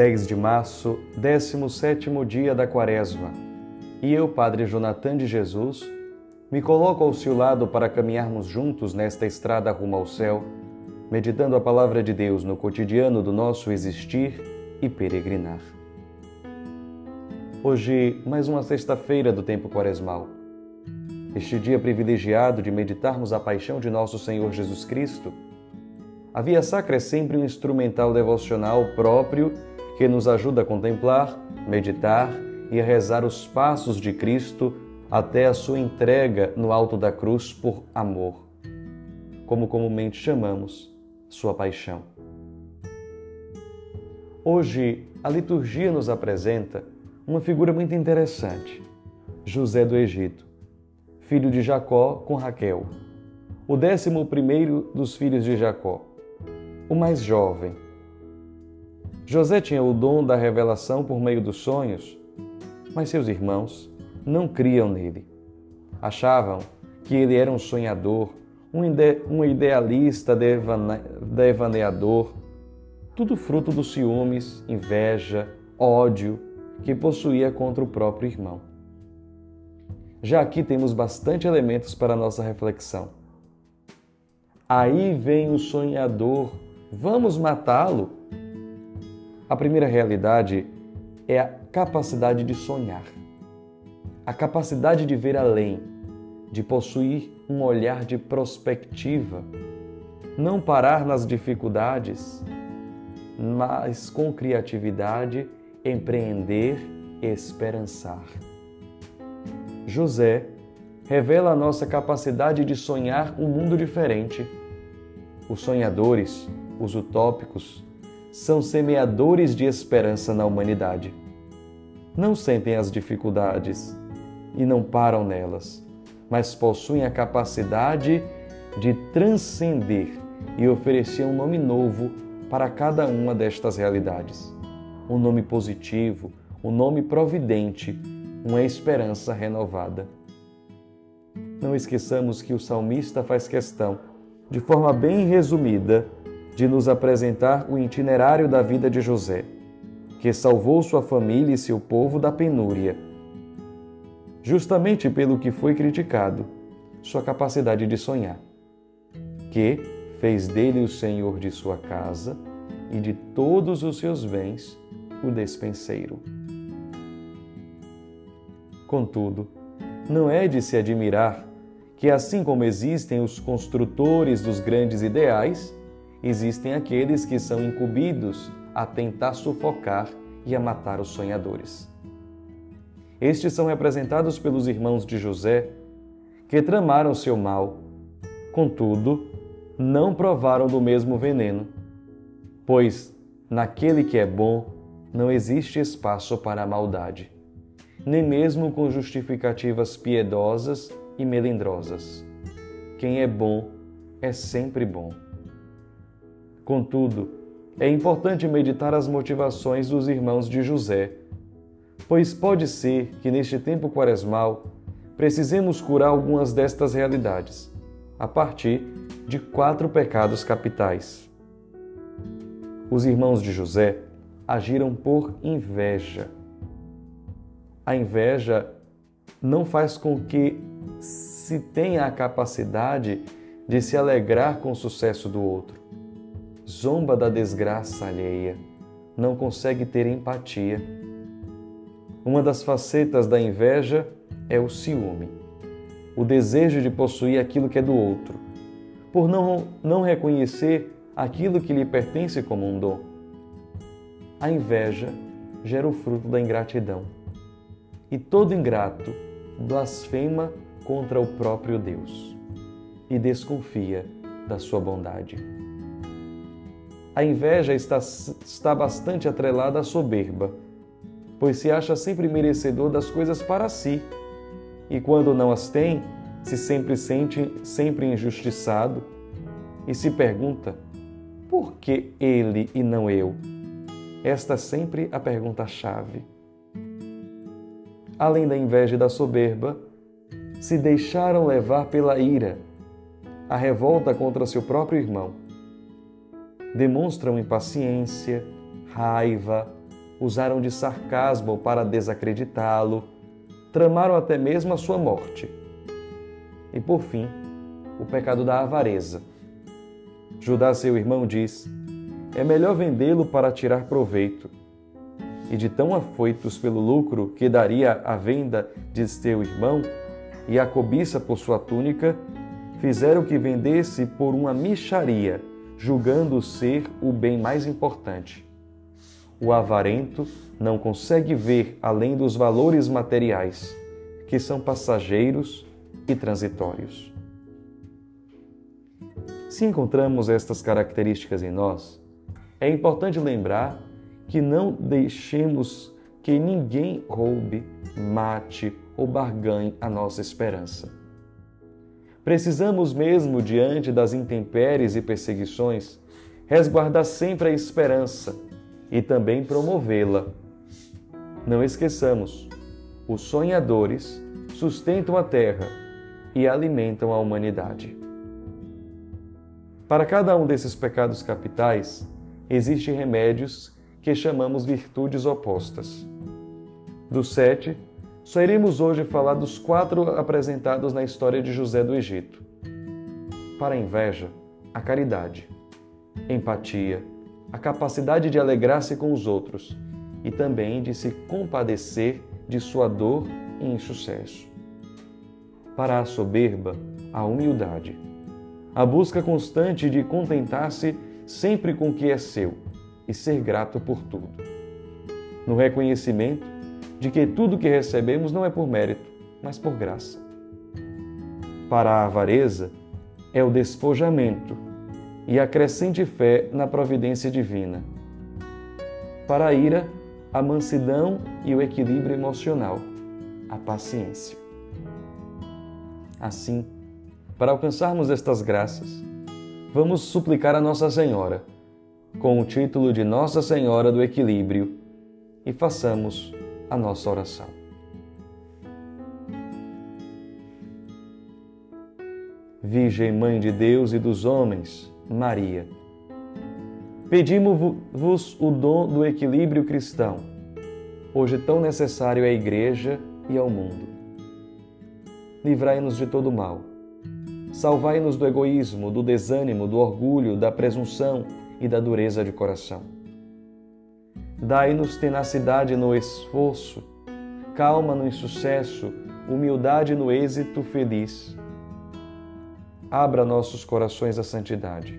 10 de março, 17 dia da Quaresma. E eu, Padre Jonathan de Jesus, me coloco ao seu lado para caminharmos juntos nesta estrada rumo ao céu, meditando a palavra de Deus no cotidiano do nosso existir e peregrinar. Hoje, mais uma sexta-feira do tempo quaresmal. Este dia privilegiado de meditarmos a paixão de nosso Senhor Jesus Cristo. A Via Sacra é sempre um instrumental devocional próprio que nos ajuda a contemplar, meditar e rezar os passos de Cristo até a sua entrega no alto da cruz por amor, como comumente chamamos sua paixão. Hoje, a liturgia nos apresenta uma figura muito interessante: José do Egito, filho de Jacó com Raquel, o décimo primeiro dos filhos de Jacó, o mais jovem. José tinha o dom da revelação por meio dos sonhos, mas seus irmãos não criam nele. Achavam que ele era um sonhador, um, ide idealista devane devaneador, tudo fruto dos ciúmes, inveja, ódio que possuía contra o próprio irmão. Já aqui temos bastante elementos para nossa reflexão. Aí vem o sonhador, vamos matá-lo? A primeira realidade é a capacidade de sonhar a capacidade de ver além, de possuir um olhar de prospectiva, não parar nas dificuldades, mas com criatividade empreender e esperançar. José revela a nossa capacidade de sonhar um mundo diferente. Os sonhadores, os utópicos, são semeadores de esperança na humanidade. Não sentem as dificuldades, e não param nelas, mas possuem a capacidade de transcender e oferecer um nome novo para cada uma destas realidades. Um nome positivo, um nome providente, uma esperança renovada. Não esqueçamos que o salmista faz questão, de forma bem resumida, de nos apresentar o itinerário da vida de José, que salvou sua família e seu povo da penúria justamente pelo que foi criticado, sua capacidade de sonhar, que fez dele o senhor de sua casa e de todos os seus bens o despenseiro. Contudo, não é de se admirar que, assim como existem os construtores dos grandes ideais, existem aqueles que são incumbidos a tentar sufocar e a matar os sonhadores. Estes são representados pelos irmãos de José, que tramaram seu mal. Contudo, não provaram do mesmo veneno, pois naquele que é bom não existe espaço para a maldade, nem mesmo com justificativas piedosas e melindrosas. Quem é bom é sempre bom. Contudo, é importante meditar as motivações dos irmãos de José pois pode ser que neste tempo quaresmal precisemos curar algumas destas realidades, a partir de quatro pecados capitais. Os irmãos de José agiram por inveja. A inveja não faz com que se tenha a capacidade de se alegrar com o sucesso do outro. Zomba da desgraça alheia, não consegue ter empatia uma das facetas da inveja é o ciúme, o desejo de possuir aquilo que é do outro, por não, não reconhecer aquilo que lhe pertence como um dom. A inveja gera o fruto da ingratidão, e todo ingrato blasfema contra o próprio Deus e desconfia da sua bondade. A inveja está, está bastante atrelada à soberba pois se acha sempre merecedor das coisas para si, e quando não as tem, se sempre sente sempre injustiçado e se pergunta: por que ele e não eu? Esta é sempre a pergunta-chave. Além da inveja e da soberba, se deixaram levar pela ira, a revolta contra seu próprio irmão. Demonstram impaciência, raiva, usaram de sarcasmo para desacreditá-lo, tramaram até mesmo a sua morte. E por fim, o pecado da avareza. Judá, seu irmão, diz: É melhor vendê-lo para tirar proveito. E de tão afoitos pelo lucro que daria a venda de seu irmão e a cobiça por sua túnica, fizeram que vendesse por uma micharia, julgando ser o bem mais importante. O avarento não consegue ver além dos valores materiais, que são passageiros e transitórios. Se encontramos estas características em nós, é importante lembrar que não deixemos que ninguém roube, mate ou barganhe a nossa esperança. Precisamos mesmo, diante das intempéries e perseguições, resguardar sempre a esperança e também promovê-la. Não esqueçamos, os sonhadores sustentam a terra e alimentam a humanidade. Para cada um desses pecados capitais, existem remédios que chamamos virtudes opostas. Dos sete, só iremos hoje falar dos quatro apresentados na história de José do Egito. Para a inveja, a caridade, empatia, a capacidade de alegrar-se com os outros e também de se compadecer de sua dor e insucesso. Para a soberba, a humildade, a busca constante de contentar-se sempre com o que é seu e ser grato por tudo. No reconhecimento de que tudo que recebemos não é por mérito, mas por graça. Para a avareza, é o despojamento e a crescente fé na providência divina. Para a ira, a mansidão e o equilíbrio emocional, a paciência. Assim, para alcançarmos estas graças, vamos suplicar a Nossa Senhora, com o título de Nossa Senhora do Equilíbrio, e façamos a nossa oração. Virgem Mãe de Deus e dos homens, Maria. Pedimos-vos o dom do equilíbrio cristão, hoje tão necessário à Igreja e ao mundo. Livrai-nos de todo mal. Salvai-nos do egoísmo, do desânimo, do orgulho, da presunção e da dureza de coração. Dai-nos tenacidade no esforço, calma no insucesso, humildade no êxito feliz abra nossos corações à santidade.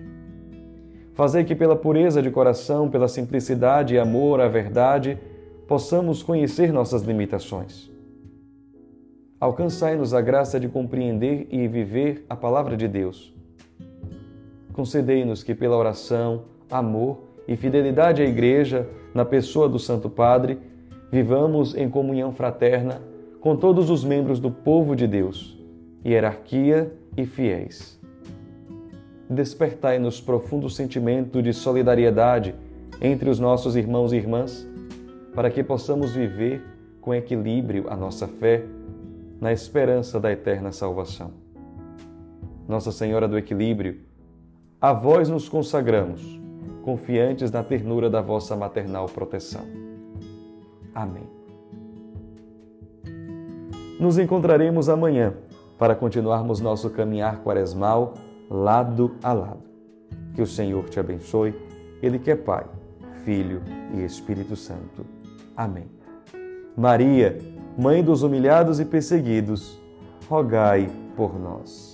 Fazei que, pela pureza de coração, pela simplicidade e amor à verdade, possamos conhecer nossas limitações. Alcançai-nos a graça de compreender e viver a palavra de Deus. Concedei-nos que, pela oração, amor e fidelidade à Igreja, na pessoa do Santo Padre, vivamos em comunhão fraterna com todos os membros do povo de Deus, hierarquia e fiéis. Despertai-nos profundo sentimento de solidariedade entre os nossos irmãos e irmãs, para que possamos viver com equilíbrio a nossa fé na esperança da eterna salvação. Nossa Senhora do Equilíbrio, a vós nos consagramos, confiantes na ternura da vossa maternal proteção. Amém. Nos encontraremos amanhã para continuarmos nosso caminhar quaresmal lado a lado. Que o Senhor te abençoe, Ele que é Pai, Filho e Espírito Santo. Amém. Maria, Mãe dos humilhados e perseguidos, rogai por nós.